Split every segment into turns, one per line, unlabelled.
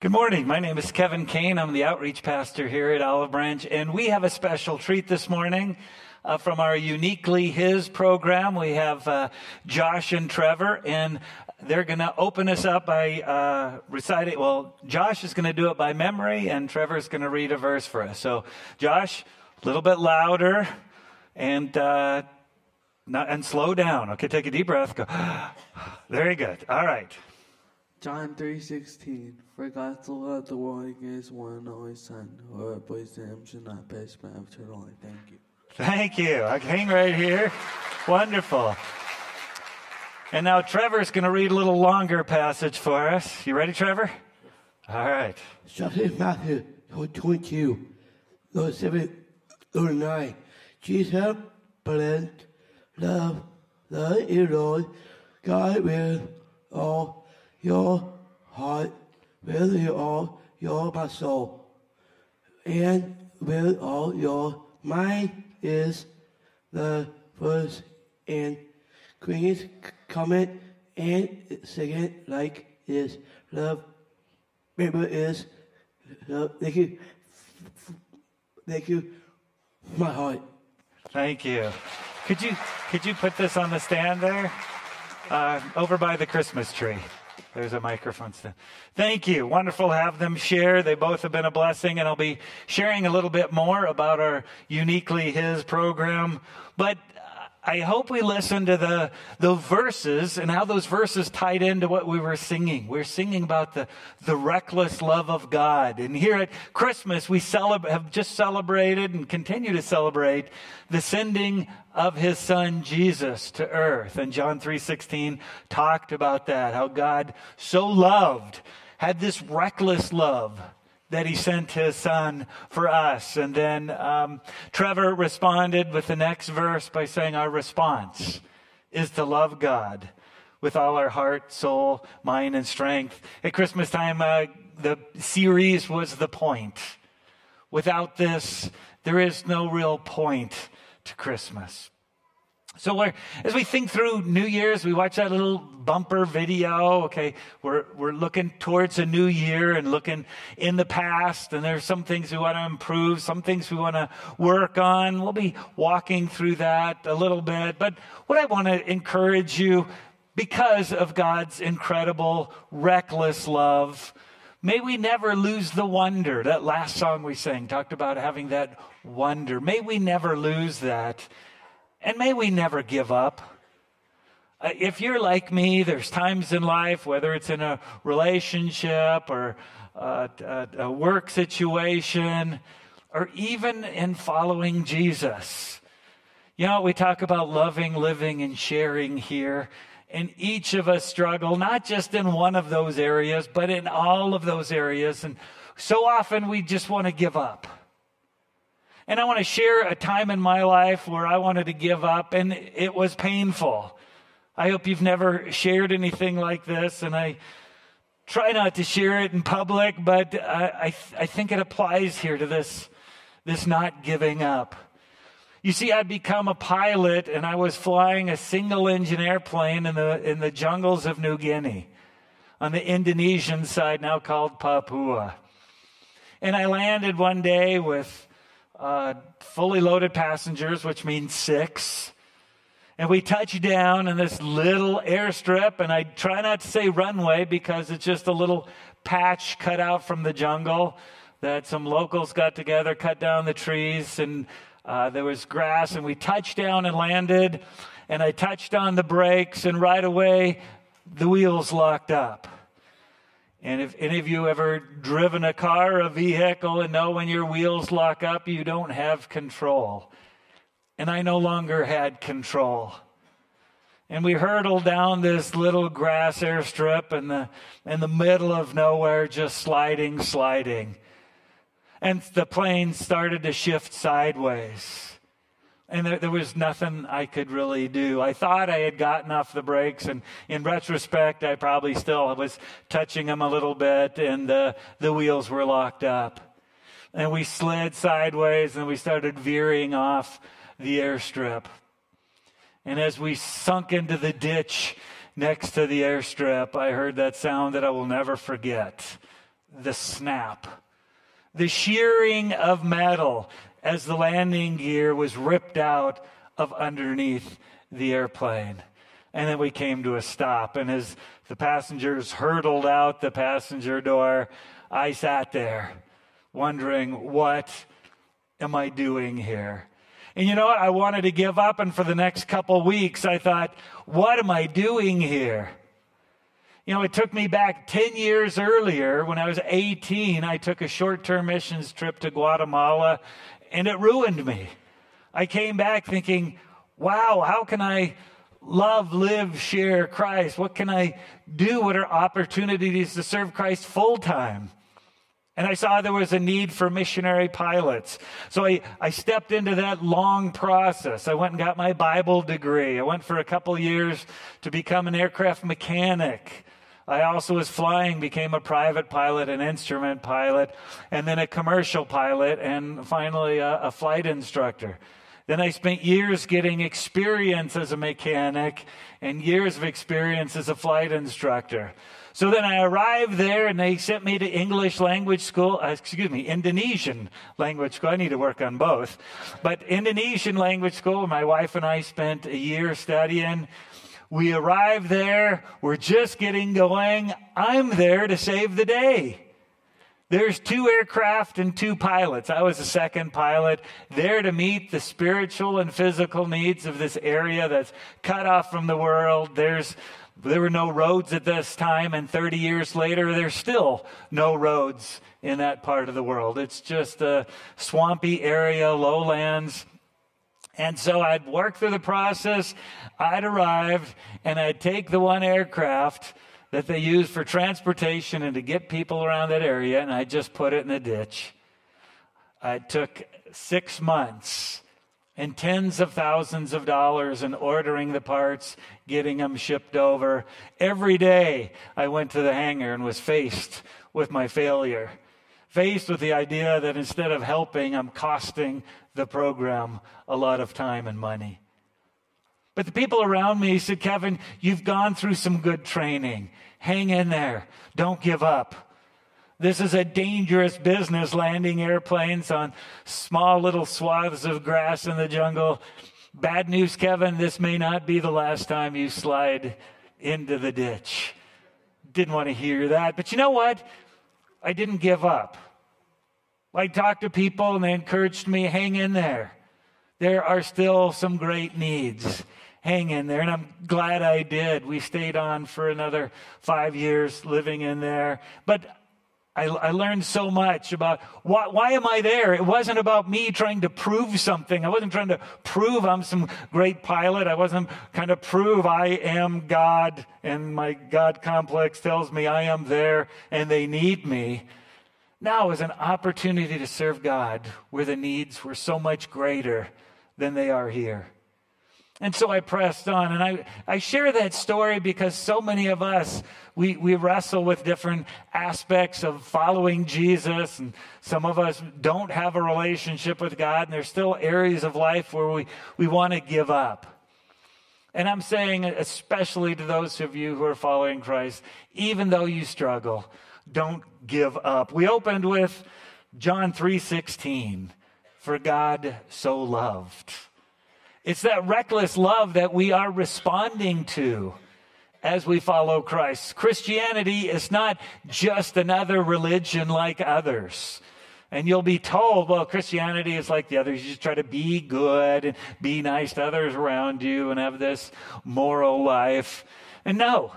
Good morning. My name is Kevin Kane. I'm the outreach pastor here at Olive Branch, and we have a special treat this morning. Uh, from our Uniquely His program, we have uh, Josh and Trevor, and they're going to open us up by uh, reciting. Well, Josh is going to do it by memory, and Trevor's going to read a verse for us. So, Josh, a little bit louder, and uh, not, and slow down. Okay, take a deep breath. Go. Very good. All right.
John 3.16 For God so loved the world, he gave his one and only Son, whoever believes in him should not perish but have eternal life. Thank you.
Thank you. I hang right here. Wonderful. And now Trevor's going to read a little longer passage for us. You ready, Trevor? All right.
Something Matthew 22, Lord 7, Lord 9. Jesus blessed love, love you, Lord, God will all your heart, with all your soul, and with all your mind is the first and greatest comment and second like is love. Remember is love. Thank you. Thank you. My heart.
Thank you. Could you could you put this on the stand there, uh, over by the Christmas tree? There's a microphone stand. Thank you. Wonderful to have them share. They both have been a blessing, and I'll be sharing a little bit more about our Uniquely His program. But I hope we listen to the, the verses and how those verses tied into what we were singing. We are singing about the, the reckless love of God. And here at Christmas, we have just celebrated and continue to celebrate the sending of his son Jesus to earth. And John 3.16 talked about that, how God so loved, had this reckless love that he sent his son for us. And then um, Trevor responded with the next verse by saying, Our response is to love God with all our heart, soul, mind, and strength. At Christmas time, uh, the series was the point. Without this, there is no real point to Christmas. So we're, as we think through New Year's, we watch that little bumper video. Okay, we're, we're looking towards a new year and looking in the past, and there's some things we want to improve, some things we want to work on. We'll be walking through that a little bit. But what I want to encourage you, because of God's incredible, reckless love, may we never lose the wonder. That last song we sang talked about having that wonder. May we never lose that and may we never give up. Uh, if you're like me, there's times in life, whether it's in a relationship or uh, a, a work situation, or even in following Jesus. You know, we talk about loving, living, and sharing here. And each of us struggle, not just in one of those areas, but in all of those areas. And so often we just want to give up. And I want to share a time in my life where I wanted to give up and it was painful. I hope you've never shared anything like this, and I try not to share it in public, but I, I, I think it applies here to this, this not giving up. You see, I'd become a pilot and I was flying a single engine airplane in the, in the jungles of New Guinea on the Indonesian side, now called Papua. And I landed one day with uh, fully loaded passengers, which means six. And we touch down in this little airstrip, and I try not to say runway because it's just a little patch cut out from the jungle that some locals got together, cut down the trees, and uh, there was grass, and we touched down and landed, and I touched on the brakes, and right away the wheels locked up. And if any of you ever driven a car or a vehicle and know when your wheels lock up, you don't have control. And I no longer had control. And we hurtled down this little grass airstrip in the, in the middle of nowhere, just sliding, sliding. And the plane started to shift sideways and there, there, was nothing I could really do. I thought I had gotten off the brakes, and in retrospect, I probably still was touching them a little bit, and the, the wheels were locked up. And we slid sideways, and we started veering off the airstrip. And as we sunk into the ditch next to the airstrip, I heard that sound that I will never forget the snap, the shearing of metal as the landing gear was ripped out of underneath the airplane. And then we came to a stop. And as the passengers hurtled out the passenger door, I sat there wondering, what am I doing here? And you know what? I wanted to give up. And for the next couple weeks, I thought, what am I doing here? You know, it took me back 10 years earlier when I was 18. I took a short term missions trip to Guatemala and it ruined me. I came back thinking, wow, how can I love, live, share Christ? What can I do? What are opportunities to serve Christ full time? And I saw there was a need for missionary pilots. So I, I stepped into that long process. I went and got my Bible degree. I went for a couple years to become an aircraft mechanic. I also was flying, became a private pilot, an instrument pilot, and then a commercial pilot, and finally a, a flight instructor. Then I spent years getting experience as a mechanic and years of experience as a flight instructor. So then I arrived there and they sent me to English language school, uh, excuse me, Indonesian language school. I need to work on both. But Indonesian language school, my wife and I spent a year studying. We arrive there. We're just getting going. I'm there to save the day. There's two aircraft and two pilots. I was the second pilot there to meet the spiritual and physical needs of this area that's cut off from the world. There's there were no roads at this time, and 30 years later, there's still no roads in that part of the world. It's just a swampy area, lowlands. And so I'd work through the process. I'd arrive, and I'd take the one aircraft that they use for transportation and to get people around that area, and I'd just put it in the ditch. It took six months and tens of thousands of dollars in ordering the parts, getting them shipped over. Every day I went to the hangar and was faced with my failure, faced with the idea that instead of helping, I'm costing the program a lot of time and money. But the people around me said, Kevin, you've gone through some good training. Hang in there. Don't give up. This is a dangerous business, landing airplanes on small little swaths of grass in the jungle. Bad news, Kevin, this may not be the last time you slide into the ditch. Didn't want to hear that. But you know what? I didn't give up. I talked to people and they encouraged me, hang in there. There are still some great needs. Hang in there. And I'm glad I did. We stayed on for another five years living in there. But I, I, learned so much about why, why am I there? It wasn't about me trying to prove something. I wasn't trying to prove I'm some great pilot. I wasn't trying to prove I am God and my God complex tells me I am there and they need me. Now is an opportunity to serve God where the needs were so much greater than they are here. And so I pressed on. And I, I share that story because so many of us, we, we wrestle with different aspects of following Jesus. And some of us don't have a relationship with God. And there's still areas of life where we, we want to give up. And I'm saying, especially to those of you who are following Christ, even though you struggle, don't give up. We opened with John 3:16, for God so loved. It's that reckless love that we are responding to as we follow Christ. Christianity is not just another religion like others. And you'll be told, well, Christianity is like the others. You just try to be good and be nice to others around you and have this moral life. And no,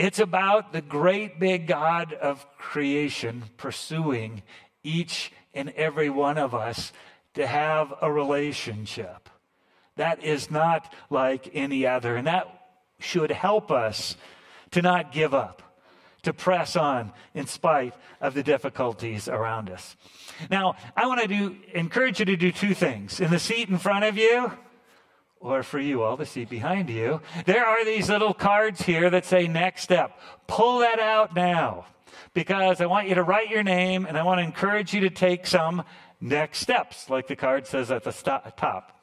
it's about the great big God of creation pursuing each and every one of us to have a relationship. That is not like any other. And that should help us to not give up, to press on in spite of the difficulties around us. Now, I want to do, encourage you to do two things. In the seat in front of you, or for you all, the seat behind you, there are these little cards here that say next step. Pull that out now because I want you to write your name and I want to encourage you to take some next steps, like the card says at the top.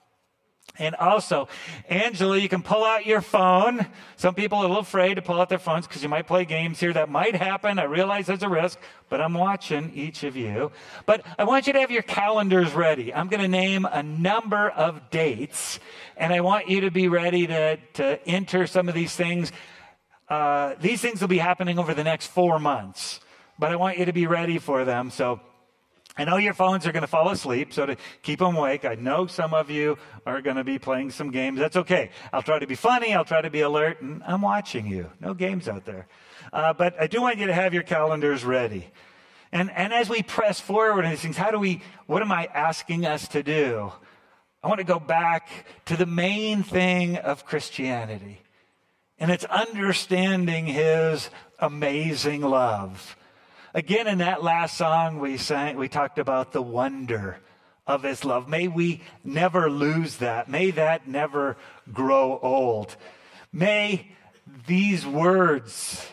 And also, Angela, you can pull out your phone. Some people are a little afraid to pull out their phones because you might play games here. That might happen. I realize there's a risk, but I'm watching each of you. But I want you to have your calendars ready. I'm going to name a number of dates, and I want you to be ready to, to enter some of these things. Uh, these things will be happening over the next four months, but I want you to be ready for them. So, I know your phones are going to fall asleep, so to keep them awake, I know some of you are going to be playing some games. That's okay. I'll try to be funny, I'll try to be alert, and I'm watching you. No games out there. Uh, but I do want you to have your calendars ready. And, and as we press forward in these things, how do we, what am I asking us to do? I want to go back to the main thing of Christianity, and it's understanding His amazing love. Again, in that last song we sang, we talked about the wonder of his love. May we never lose that. May that never grow old. May these words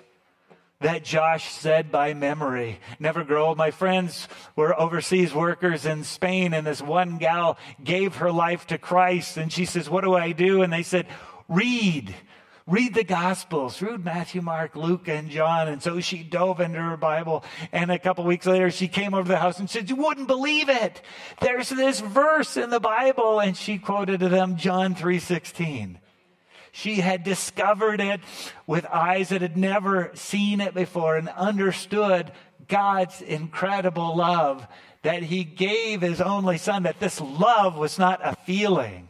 that Josh said by memory never grow old. My friends were overseas workers in Spain, and this one gal gave her life to Christ, and she says, What do I do? And they said, Read. Read the Gospels. Read Matthew, Mark, Luke, and John. And so she dove into her Bible. And a couple weeks later, she came over to the house and said, You wouldn't believe it. There's this verse in the Bible. And she quoted to them John 3.16. She had discovered it with eyes that had never seen it before and understood God's incredible love that he gave his only son, that this love was not a feeling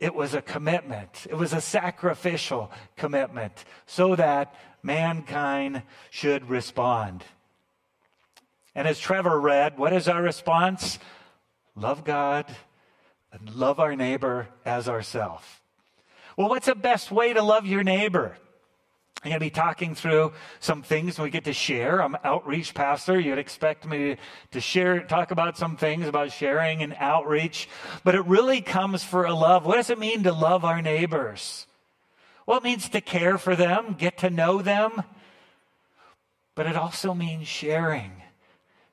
it was a commitment. It was a sacrificial commitment so that mankind should respond. And as Trevor read, what is our response? Love God and love our neighbor as ourself. Well, what's the best way to love your neighbor? I'm going to be talking through some things we get to share. I'm outreach pastor. You'd expect me to share, talk about some things about sharing and outreach, but it really comes for a love. What does it mean to love our neighbors? Well, it means to care for them, get to know them, but it also means sharing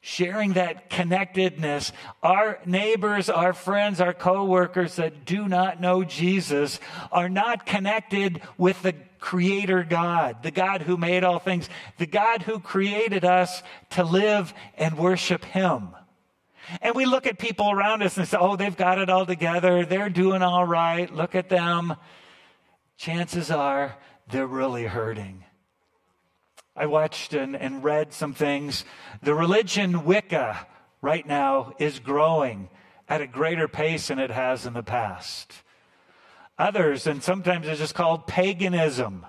sharing that connectedness. Our neighbors, our friends, our coworkers that do not know Jesus are not connected with the creator God, the God who made all things, the God who created us to live and worship him. And we look at people around us and say, oh, they've got it all together. They're doing all right. Look at them. Chances are they're really hurting. I watched and, and read some things. The religion Wicca right now is growing at a greater pace than it has in the past. Others, and sometimes it's just called paganism,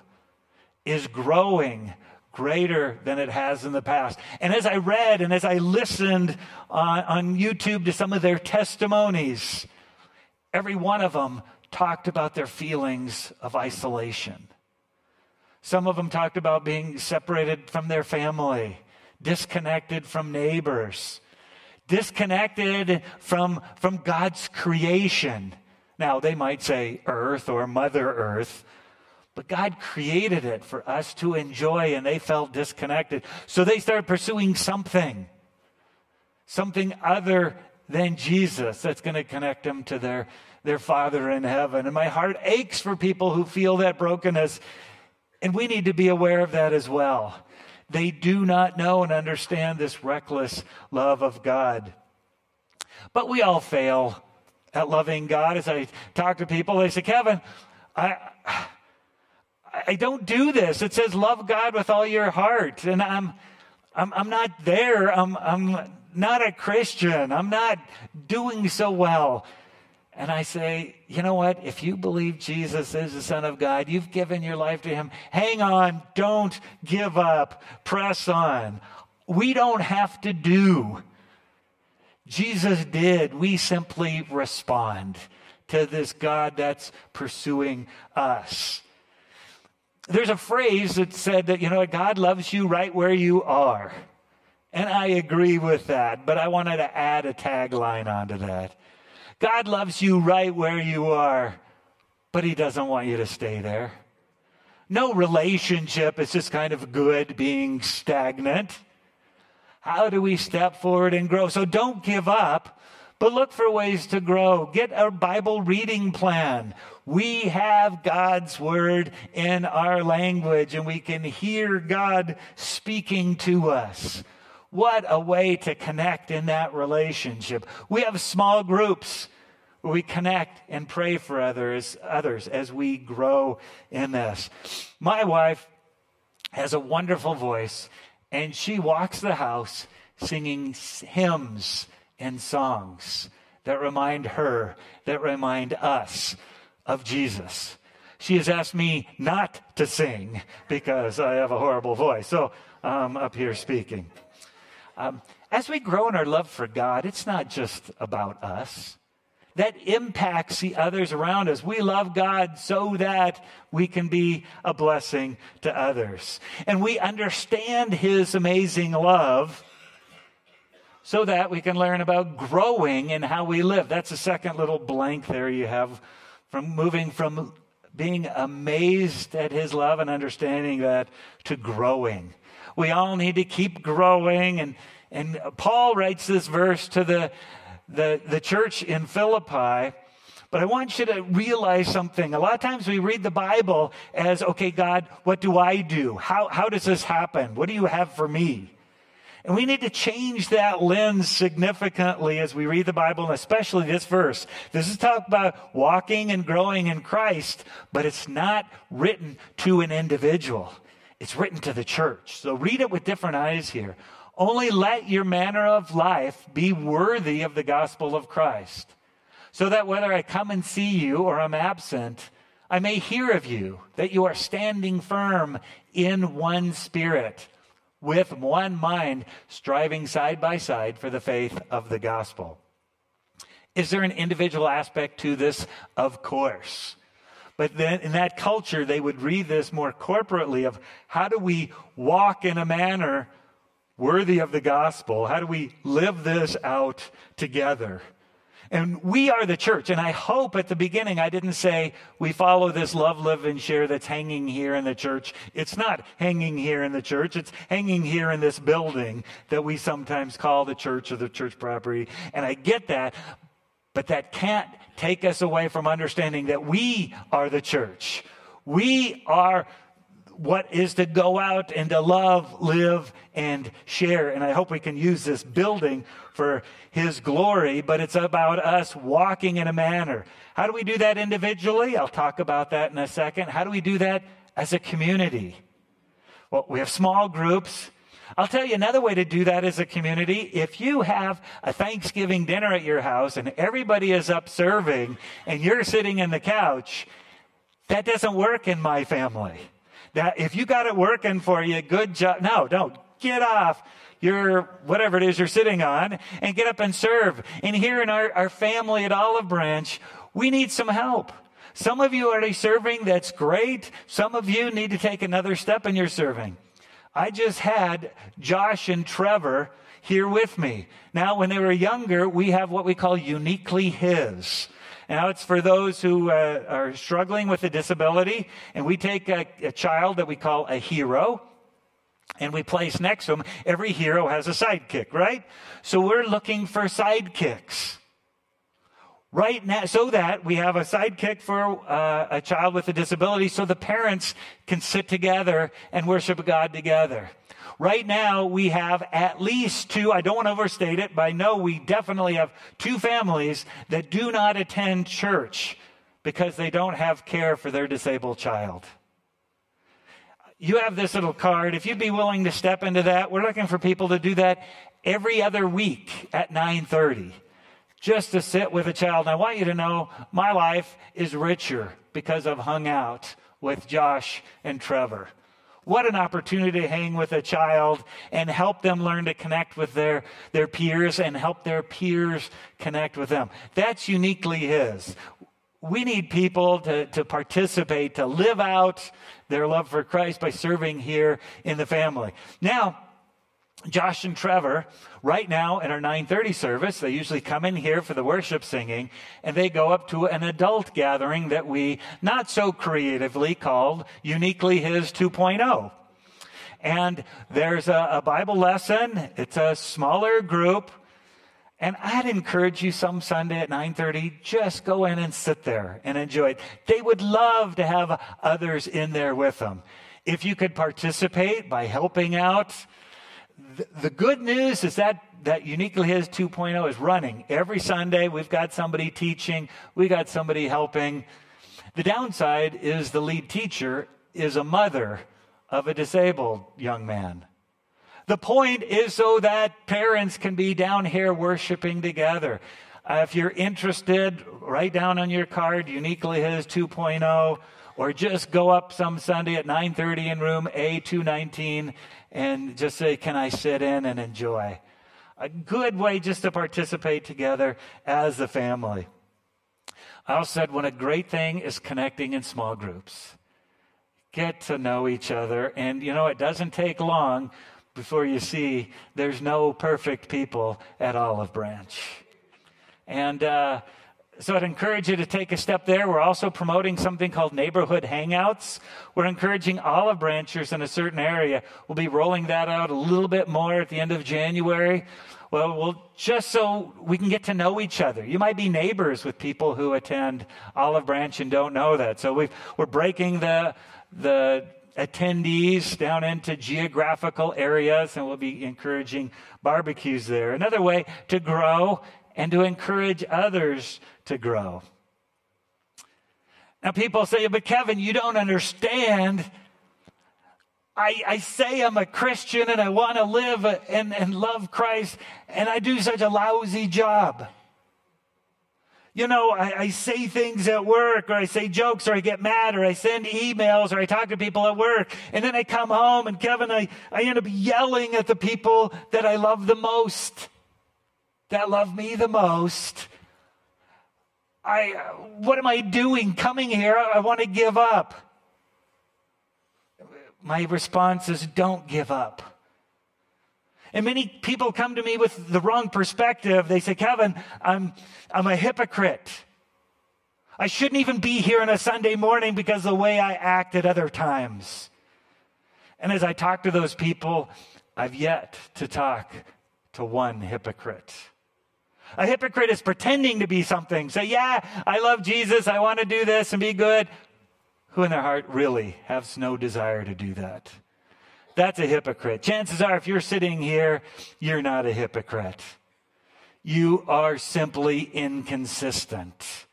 is growing greater than it has in the past. And as I read and as I listened on, on YouTube to some of their testimonies, every one of them talked about their feelings of isolation. Some of them talked about being separated from their family, disconnected from neighbors, disconnected from, from God's creation. Now, they might say earth or Mother Earth, but God created it for us to enjoy, and they felt disconnected. So they started pursuing something, something other than Jesus that's going to connect them to their, their Father in heaven. And my heart aches for people who feel that brokenness and we need to be aware of that as well. They do not know and understand this reckless love of God. But we all fail at loving God. As I talk to people, they say, Kevin, I. I don't do this. It says love God with all your heart. And I'm, I'm, I'm not there. I'm, I'm not a Christian. I'm not doing so well. And I say, you know what? If you believe Jesus is the Son of God, you've given your life to Him. Hang on. Don't give up. Press on. We don't have to do. Jesus did. We simply respond to this God that's pursuing us. There's a phrase that said that, you know, God loves you right where you are. And I agree with that, but I wanted to add a tagline onto that. God loves you right where you are, but He doesn't want you to stay there. No relationship is just kind of good being stagnant. How do we step forward and grow? So don't give up, but look for ways to grow. Get a Bible reading plan. We have God's word in our language and we can hear God speaking to us. What a way to connect in that relationship. We have small groups where we connect and pray for others, others as we grow in this. My wife has a wonderful voice and she walks the house singing hymns and songs that remind her, that remind us of Jesus. She has asked me not to sing because I have a horrible voice. So I'm up here speaking. Um, as we grow in our love for God, it's not just about us. That impacts the others around us. We love God so that we can be a blessing to others. And we understand His amazing love so that we can learn about growing and how we live. That's the second little blank there you have from moving from being amazed at his love and understanding that to growing. We all need to keep growing. And, and Paul writes this verse to the, the, the church in Philippi. But I want you to realize something. A lot of times we read the Bible as, okay, God, what do I do? How, how does this happen? What do you have for me? And we need to change that lens significantly as we read the Bible, and especially this verse. This is talk about walking and growing in Christ, but it's not written to an individual. It's written to the church. So read it with different eyes here. Only let your manner of life be worthy of the gospel of Christ, so that whether I come and see you or I'm absent, I may hear of you, that you are standing firm in one spirit with one mind, striving side by side for the faith of the gospel. Is there an individual aspect to this? Of course. But then in that culture, they would read this more corporately of how do we walk in a manner worthy of the gospel? How do we live this out together? And we are the church. And I hope at the beginning I didn't say we follow this love, live, and share that's hanging here in the church. It's not hanging here in the church. It's hanging here in this building that we sometimes call the church or the church property. And I get that. But that can't take us away from understanding that we are the church. We are what is to go out and to love, live, and share. And I hope we can use this building for His glory, but it's about us walking in a manner. How do we do that individually? I'll talk about that in a second. How do we do that as a community? Well, we have small groups. I'll tell you another way to do that as a community. If you have a Thanksgiving dinner at your house and everybody is up serving and you're sitting in the couch, that doesn't work in my family. That if you got it working for you, good job. No, don't get off your whatever it is you're sitting on and get up and serve. And here in our, our family at Olive Branch, we need some help. Some of you are already serving, that's great. Some of you need to take another step in your serving. I just had Josh and Trevor here with me. Now, when they were younger, we have what we call uniquely his. Now it's for those who uh, are struggling with a disability, and we take a, a child that we call a hero, and we place next to him. Every hero has a sidekick, right? So we're looking for sidekicks. Right now, so that we have a sidekick for uh, a child with a disability, so the parents can sit together and worship God together. Right now, we have at least two, I don't want to overstate it, but I know we definitely have two families that do not attend church because they don't have care for their disabled child. You have this little card. If you'd be willing to step into that, we're looking for people to do that every other week at 930 just to sit with a child. And I want you to know my life is richer because I've hung out with Josh and Trevor. What an opportunity to hang with a child and help them learn to connect with their, their peers and help their peers connect with them. That's uniquely his. We need people to, to participate, to live out their love for Christ by serving here in the family. Now, Josh and Trevor, right now in our 9:30 service, they usually come in here for the worship singing, and they go up to an adult gathering that we not so creatively called Uniquely His 2.0. And there's a, a Bible lesson. It's a smaller group, And I'd encourage you some Sunday at 9:30 just go in and sit there and enjoy it. They would love to have others in there with them. If you could participate by helping out, the, good news is that that Uniquely His 2.0 is running every Sunday. We've got somebody teaching, we got somebody helping. The downside is the lead teacher is a mother of a disabled young man. The point is so that parents can be down here worshiping together. Uh, if you're interested, write down on your card Uniquely His 2.0 or just go up some Sunday at 9:30 in room A219 and just say can I sit in and enjoy. A good way just to participate together as a family. I also said when a great thing is connecting in small groups. Get to know each other and you know it doesn't take long before you see there's no perfect people at Olive Branch. And uh, so I'd encourage you to take a step there. We're also promoting something called neighborhood hangouts. We're encouraging olive branchers in a certain area. We'll be rolling that out a little bit more at the end of January. Well, well, just so we can get to know each other. You might be neighbors with people who attend Olive Branch and don't know that. So we are breaking the the attendees down into geographical areas, and we'll be encouraging barbecues there. Another way to grow and to encourage others to grow. Now, people say, but Kevin, you don't understand. I, I say I'm a Christian and I want to live and, and love Christ, and I do such a lousy job you know, I, I, say things at work, or I say jokes, or I get mad, or I send emails, or I talk to people at work, and then I come home, and Kevin, I, I end up yelling at the people that I love the most, that love me the most. I, what am I doing coming here? I, I want to give up. My response is don't give up. And many people come to me with the wrong perspective. They say, Kevin, I'm, I'm a hypocrite. I shouldn't even be here on a Sunday morning because of the way I act at other times. And as I talk to those people, I've yet to talk to one hypocrite. A hypocrite is pretending to be something. Say, yeah, I love Jesus. I want to do this and be good. Who in their heart really has no desire to do that? That's a hypocrite. Chances are, if you're sitting here, you're not a hypocrite. You are simply inconsistent.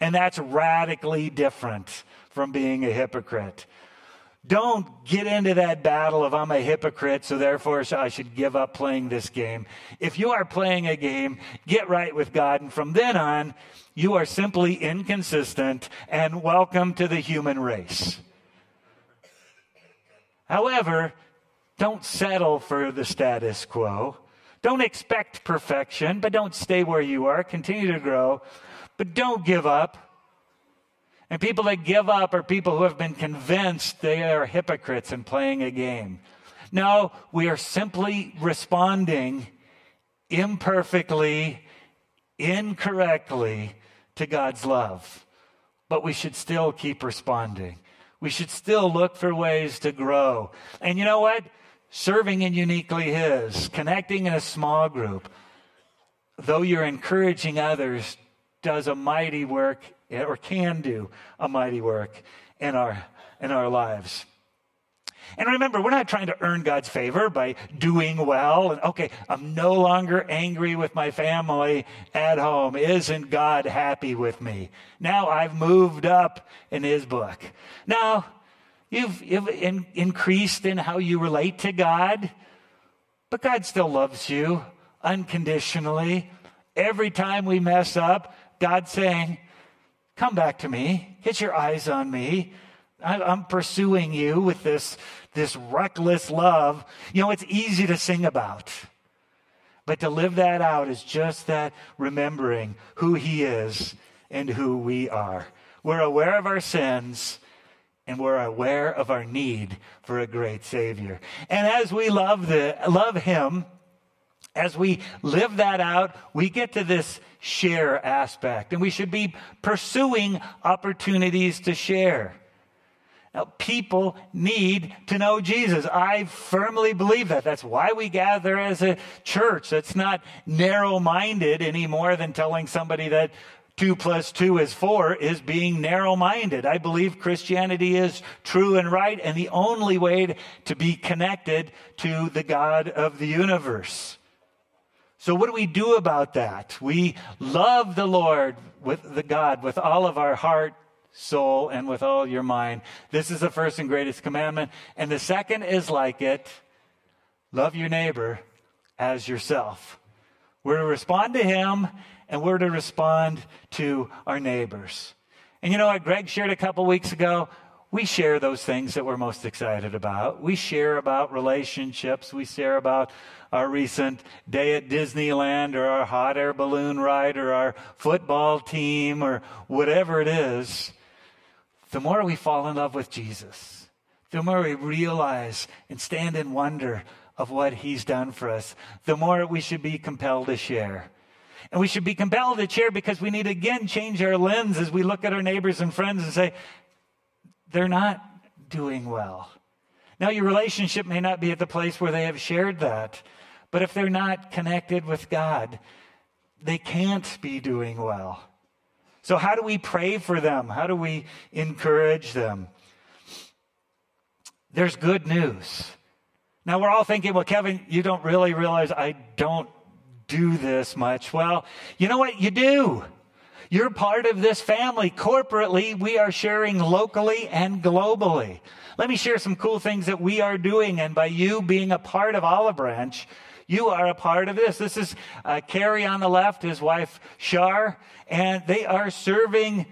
And that's radically different from being a hypocrite. Don't get into that battle of I'm a hypocrite, so therefore I should give up playing this game. If you are playing a game, get right with God, and from then on, you are simply inconsistent, and welcome to the human race. However, don't settle for the status quo. Don't expect perfection, but don't stay where you are. Continue to grow, but don't give up. And people that give up are people who have been convinced they are hypocrites and playing a game. No, we are simply responding imperfectly, incorrectly to God's love. But we should still keep responding. We should still look for ways to grow. And you know what? serving in uniquely His, connecting in a small group, though you're encouraging others, does a mighty work Eh, or can do a mighty work in our, in our lives. And remember, we're not trying to earn God's favor by doing well. And okay, I'm no longer angry with my family at home. Isn't God happy with me? Now I've moved up in His book. Now, You've, you've in, increased in how you relate to God, but God still loves you unconditionally. Every time we mess up, God's saying, Come back to me, get your eyes on me. I'm pursuing you with this, this reckless love. You know, it's easy to sing about. But to live that out is just that remembering who He is and who we are. We're aware of our sins and we're aware of our need for a great Savior. And as we love, the, love Him, as we live that out, we get to this share aspect, and we should be pursuing opportunities to share. Now, people need to know Jesus. I firmly believe that. That's why we gather as a church. That's not narrow minded any more than telling somebody that two plus two is four is being narrow minded. I believe Christianity is true and right and the only way to be connected to the God of the universe. So, what do we do about that? We love the Lord with the God with all of our heart, soul, and with all your mind. This is the first and greatest commandment. And the second is like it love your neighbor as yourself. We're to respond to him and we're to respond to our neighbors. And you know what Greg shared a couple weeks ago? We share those things that we're most excited about. We share about relationships. We share about our recent day at Disneyland or our hot air balloon ride or our football team or whatever it is the more we fall in love with Jesus, the more we realize and stand in wonder of what he's done for us, the more we should be compelled to share. And we should be compelled to share because we need to again change our lens as we look at our neighbors and friends and say, they're not doing well. Now, your relationship may not be at the place where they have shared that, but if they're not connected with God, they can't be doing well. So, how do we pray for them? How do we encourage them? There's good news. Now, we're all thinking, well, Kevin, you don't really realize I don't do this much. Well, you know what? You do. You're part of this family. Corporately, we are sharing locally and globally. Let me share some cool things that we are doing. And by you being a part of Olive Branch, you are a part of this. This is uh, Carrie on the left, his wife Shar, and they are serving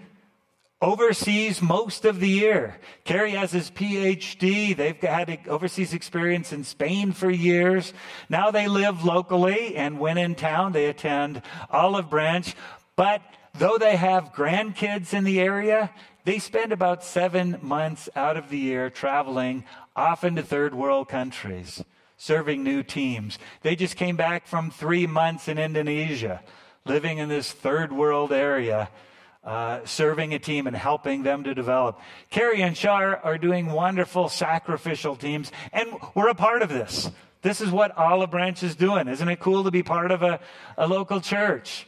overseas most of the year. Carrie has his PhD. They've had overseas experience in Spain for years. Now they live locally, and when in town, they attend Olive Branch. But though they have grandkids in the area, they spend about seven months out of the year traveling, often to third world countries serving new teams. They just came back from three months in Indonesia, living in this third world area, uh, serving a team and helping them to develop. Carrie and Shar are doing wonderful sacrificial teams, and we're a part of this. This is what Olive Branch is doing. Isn't it cool to be part of a, a local church?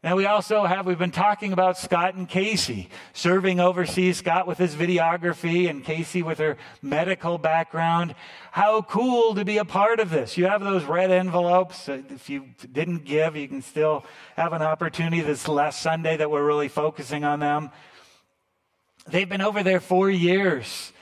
Now, we also have, we've been talking about Scott and Casey serving overseas, Scott with his videography and Casey with her medical background. How cool to be a part of this. You have those red envelopes. Uh, if you didn't give, you can still have an opportunity this last Sunday that we're really focusing on them. They've been over there four years.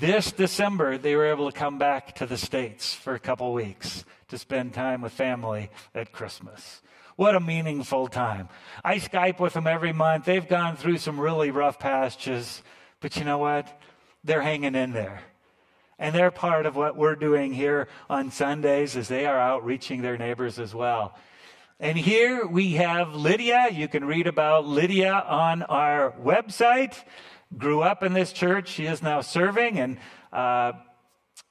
This December, they were able to come back to the States for a couple weeks to spend time with family at Christmas. What a meaningful time. I Skype with them every month. They've gone through some really rough patches, but you know what? They're hanging in there. And they're part of what we're doing here on Sundays as they are out reaching their neighbors as well. And here we have Lydia. You can read about Lydia on our website. Grew up in this church. She is now serving, and uh,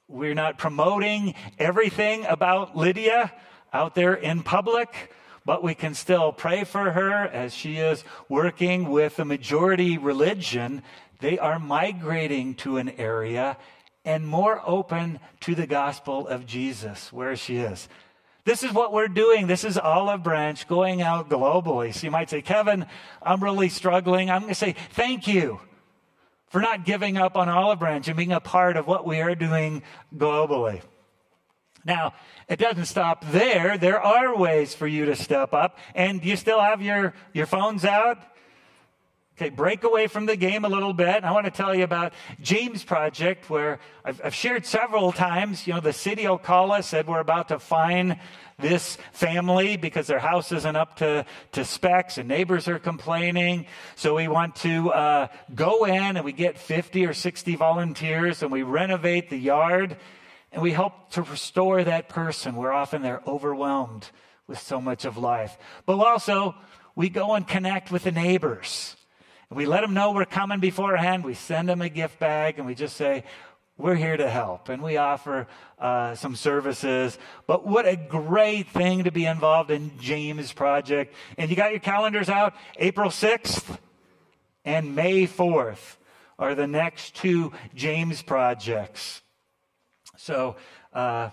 we're not promoting everything about Lydia out there in public but we can still pray for her as she is working with a majority religion. They are migrating to an area and more open to the gospel of Jesus where she is. This is what we're doing. This is Olive Branch going out globally. So you might say, Kevin, I'm really struggling. I'm going to say, thank you for not giving up on Olive Branch and being a part of what we are doing globally. Now, it doesn't stop there. There are ways for you to step up. And you still have your, your phones out? Okay, break away from the game a little bit. I want to tell you about James Project, where I've, I've shared several times. You know, the city will call us, said we're about to fine this family because their house isn't up to, to specs and neighbors are complaining. So we want to uh, go in and we get 50 or 60 volunteers and we renovate the yard and we help to restore that person. We're often they're overwhelmed with so much of life. But also, we go and connect with the neighbors. And we let them know we're coming beforehand. We send them a gift bag and we just say, we're here to help. And we offer uh, some services. But what a great thing to be involved in James Project. And you got your calendars out April 6th and May 4th are the next two James projects. So, uh,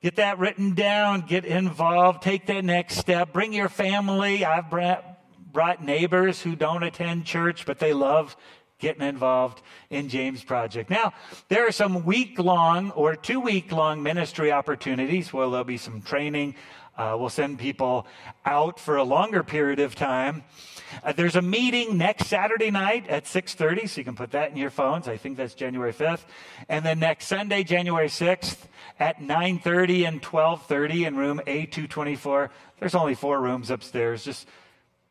get that written down, get involved, take that next step, bring your family. I've brought neighbors who don't attend church, but they love getting involved in James Project. Now, there are some week long or two week long ministry opportunities where there'll be some training. Uh, we'll send people out for a longer period of time. Uh, there's a meeting next Saturday night at 6:30, so you can put that in your phones. I think that's January 5th, and then next Sunday, January 6th, at 9:30 and 12:30 in room A224. There's only four rooms upstairs. Just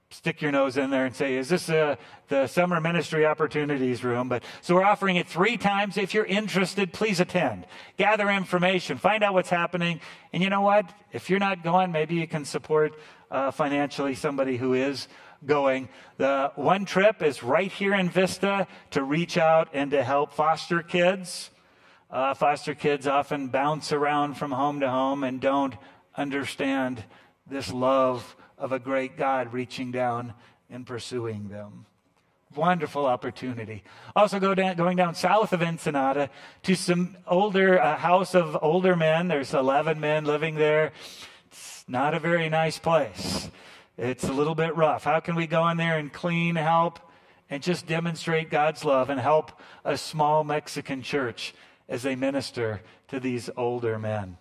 stick your nose in there and say, is this uh, the summer ministry opportunities room? But so we're offering it three times. If you're interested, please attend. Gather information, find out what's happening. And you know what? If you're not going, maybe you can support uh, financially somebody who is going. The one trip is right here in Vista to reach out and to help foster kids. Uh, foster kids often bounce around from home to home and don't understand this love of a great God reaching down and pursuing them. Wonderful opportunity. Also, go down, going down south of Ensenada to some older a house of older men. There's 11 men living there. It's not a very nice place. It's a little bit rough. How can we go in there and clean, help, and just demonstrate God's love and help a small Mexican church as they minister to these older men?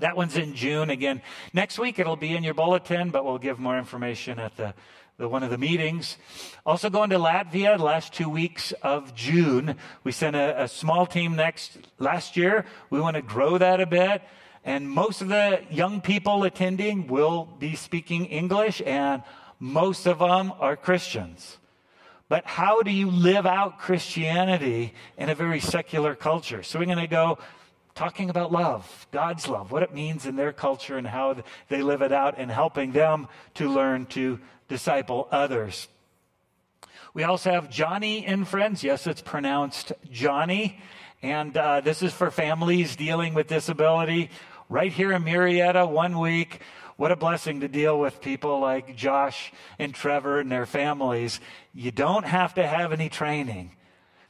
That one's in June. Again, next week it'll be in your bulletin, but we'll give more information at the, the one of the meetings. Also going to Latvia the last two weeks of June. We sent a, a small team next last year. We want to grow that a bit. And most of the young people attending will be speaking English, and most of them are Christians. But how do you live out Christianity in a very secular culture? So we're going to go talking about love, God's love, what it means in their culture and how they live it out, and helping them to learn to disciple others. We also have Joni and Friends. Yes, it's pronounced Johnny. And uh, this is for families dealing with disability. Right here in Murrieta, one week. What a blessing to deal with people like Josh and Trevor and their families. You don't have to have any training.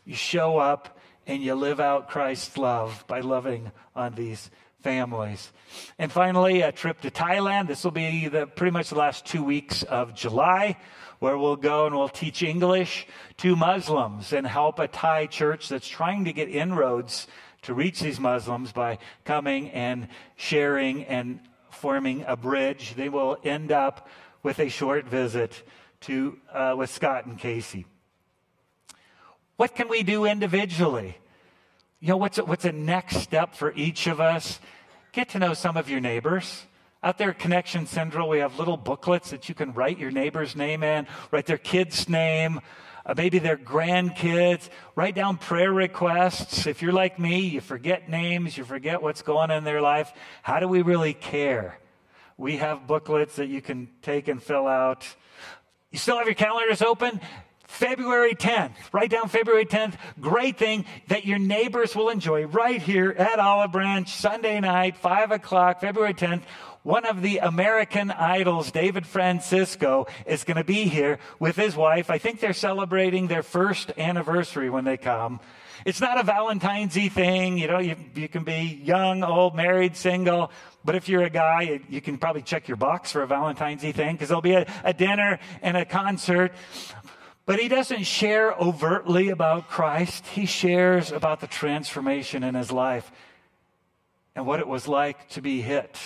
You show up and you live out Christ's love by loving on these families. And finally, a trip to Thailand. This will be the, pretty much the last two weeks of July, where we'll go and we'll teach English to Muslims and help a Thai church that's trying to get inroads to reach these Muslims by coming and sharing and forming a bridge. They will end up with a short visit to uh, with Scott and Casey. What can we do individually? You know, what's a, what's a next step for each of us? Get to know some of your neighbors. Out there at Connection Central, we have little booklets that you can write your neighbor's name in, write their kid's name, uh, maybe their grandkids, write down prayer requests. If you're like me, you forget names, you forget what's going on in their life. How do we really care? We have booklets that you can take and fill out. You still have your calendars open? February 10th, write down February 10th. Great thing that your neighbors will enjoy right here at Olive Branch, Sunday night, 5 o'clock, February 10th. One of the American idols, David Francisco, is going to be here with his wife. I think they're celebrating their first anniversary when they come. It's not a Valentine's thing. You know, you, you can be young, old, married, single. But if you're a guy, you can probably check your box for a Valentine's thing because there'll be a, a dinner and a concert. But he doesn't share overtly about Christ. He shares about the transformation in his life and what it was like to be hit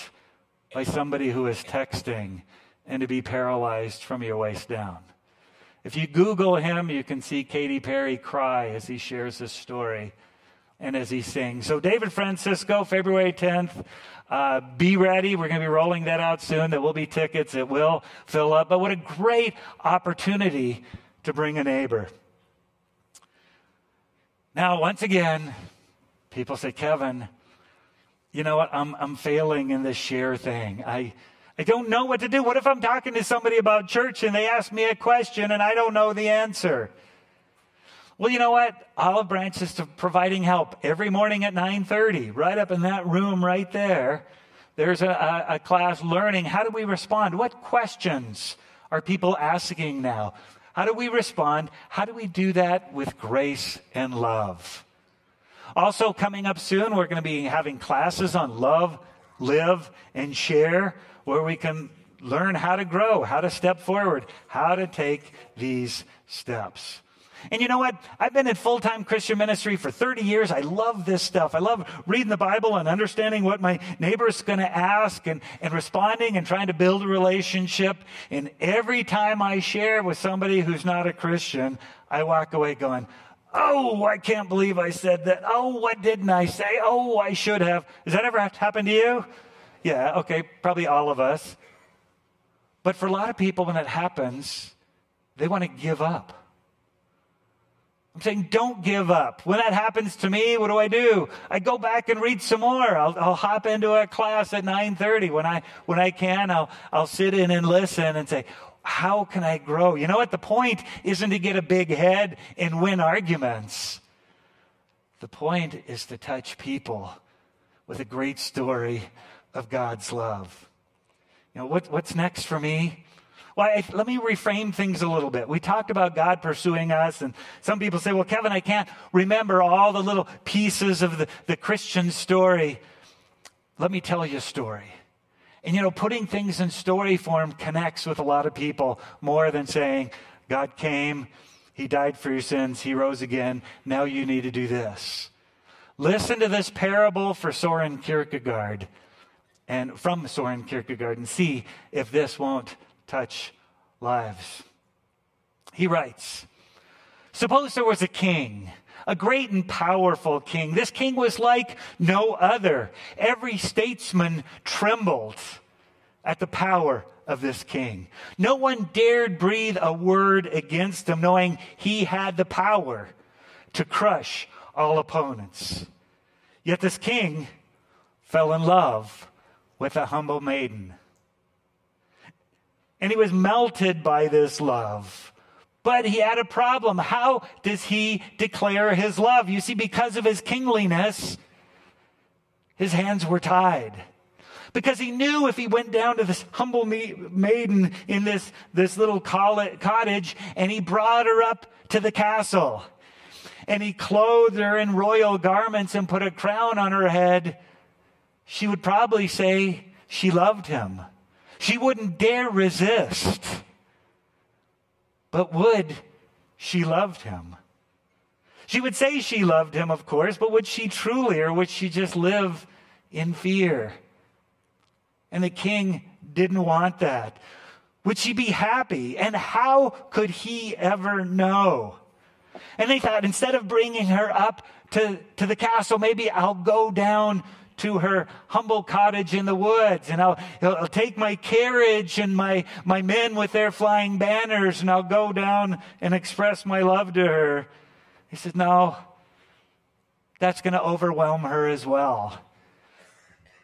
by somebody who is texting and to be paralyzed from your waist down. If you Google him, you can see Katy Perry cry as he shares his story and as he sings. So, David Francisco, February 10th, uh, be ready. We're going to be rolling that out soon. There will be tickets, it will fill up. But what a great opportunity to bring a neighbor. Now, once again, people say, Kevin, you know what? I'm, I'm failing in this share thing. I, I don't know what to do. What if I'm talking to somebody about church and they ask me a question and I don't know the answer? Well, you know what? Olive Branch is providing help every morning at 9:30, right up in that room right there. There's a, a, a class learning how do we respond? What questions are people asking now? How do we respond? How do we do that with grace and love? Also, coming up soon, we're going to be having classes on love, live, and share, where we can learn how to grow, how to step forward, how to take these steps. And you know what? I've been in full time Christian ministry for 30 years. I love this stuff. I love reading the Bible and understanding what my neighbor is going to ask and, and responding and trying to build a relationship. And every time I share with somebody who's not a Christian, I walk away going, Oh, I can't believe I said that. Oh, what didn't I say? Oh, I should have. Has that ever happened to you? Yeah, okay, probably all of us. But for a lot of people, when it happens, they want to give up. I'm saying don't give up. When that happens to me, what do I do? I go back and read some more. I'll, I'll hop into a class at 9:30 when I when I can. I'll I'll sit in and listen and say, how can I grow? You know what? The point isn't to get a big head and win arguments. The point is to touch people with a great story of God's love. You know, what, what's next for me? Well, I, let me reframe things a little bit. We talked about God pursuing us, and some people say, well, Kevin, I can't remember all the little pieces of the, the Christian story. Let me tell you a story. And you know, putting things in story form connects with a lot of people more than saying, God came, He died for your sins, He rose again, now you need to do this. Listen to this parable for Soren Kierkegaard and from Soren Kierkegaard and see if this won't touch lives. He writes Suppose there was a king, a great and powerful king. This king was like no other. Every statesman trembled at the power of this king. No one dared breathe a word against him, knowing he had the power to crush all opponents. Yet this king fell in love with a humble maiden. And he was melted by this love. But he had a problem. How does he declare his love? You see, because of his kingliness, his hands were tied. Because he knew if he went down to this humble maiden in this, this little cottage and he brought her up to the castle and he clothed her in royal garments and put a crown on her head, she would probably say she loved him. She wouldn't dare resist. But would she loved him? She would say she loved him, of course, but would she truly, or would she just live in fear? And the king didn't want that. Would she be happy? And how could he ever know? And they thought instead of bringing her up to, to the castle, maybe I'll go down to her humble cottage in the woods and I'll, I'll take my carriage and my, my men with their flying banners and I'll go down and express my love to her. He says, No, that's going to overwhelm her as well.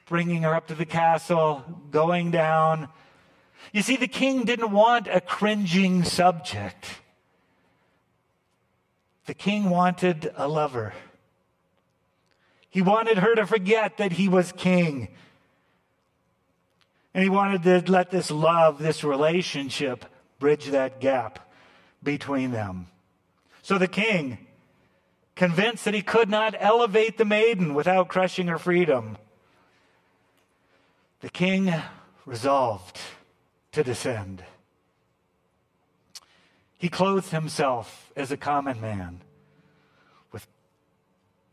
Bringing her up to the castle, going down. You see, the king didn't want a cringing subject. The king wanted a lover. He wanted her to forget that he was king. And he wanted to let this love, this relationship, bridge that gap between them. So the king, convinced that he could not elevate the maiden without crushing her freedom, the king resolved to descend. He clothed himself as a common man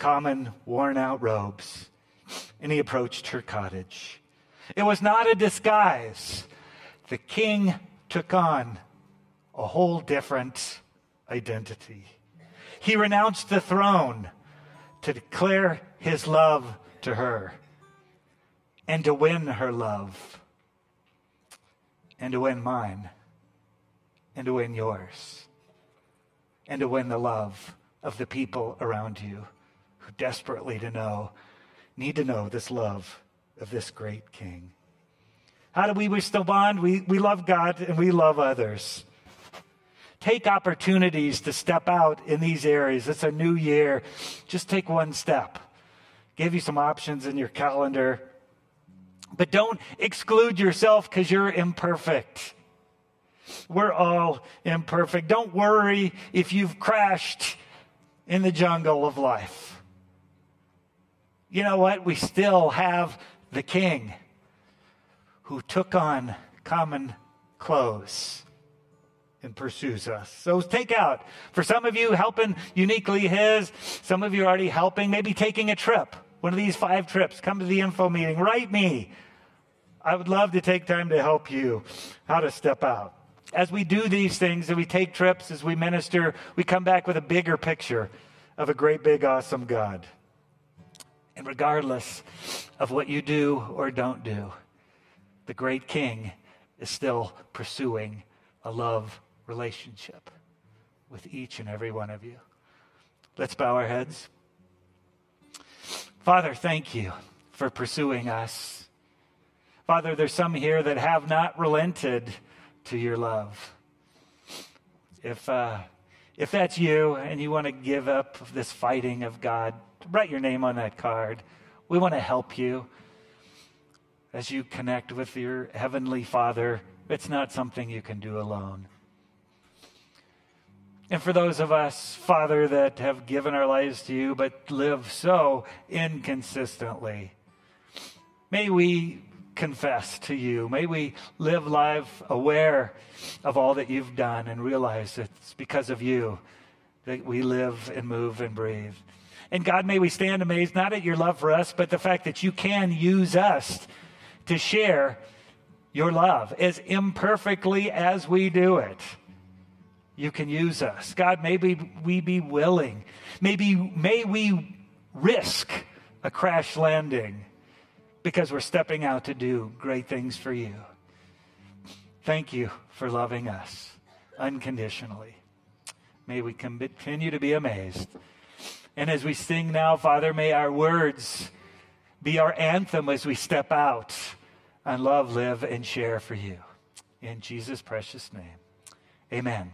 common, worn out robes, and he approached her cottage. It was not a disguise. The king took on a whole different identity. He renounced the throne to declare his love to her and to win her love and to win mine and to win yours and to win the love of the people around you who desperately to know, need to know this love of this great King. How do we respond? We, we love God and we love others. Take opportunities to step out in these areas. It's a new year. Just take one step. Give you some options in your calendar. But don't exclude yourself because you're imperfect. We're all imperfect. Don't worry if you've crashed in the jungle of life. You know what? We still have the King who took on common clothes and pursues us. So take out. For some of you, helping uniquely His. Some of you already helping, maybe taking a trip. One of these five trips. Come to the info meeting. Write me. I would love to take time to help you how to step out. As we do these things, and we take trips, as we minister, we come back with a bigger picture of a great, big, awesome God. And regardless of what you do or don't do, the great King is still pursuing a love relationship with each and every one of you. Let's bow our heads. Father, thank you for pursuing us. Father, there's some here that have not relented to your love. If, uh, if that's you and you want to give up this fighting of God, write your name on that card. We want to help you as you connect with your Heavenly Father. It's not something you can do alone. And for those of us, Father, that have given our lives to you but live so inconsistently, may we confess to you. May we live life aware of all that you've done and realize it's because of you that we live and move and breathe. And God, may we stand amazed not at your love for us, but the fact that you can use us to share your love as imperfectly as we do it you can use us. God, maybe we be willing. Maybe may we risk a crash landing because we're stepping out to do great things for you. Thank you for loving us unconditionally. May we continue to be amazed. And as we sing now, Father, may our words be our anthem as we step out and love, live, and share for you. In Jesus' precious name, amen.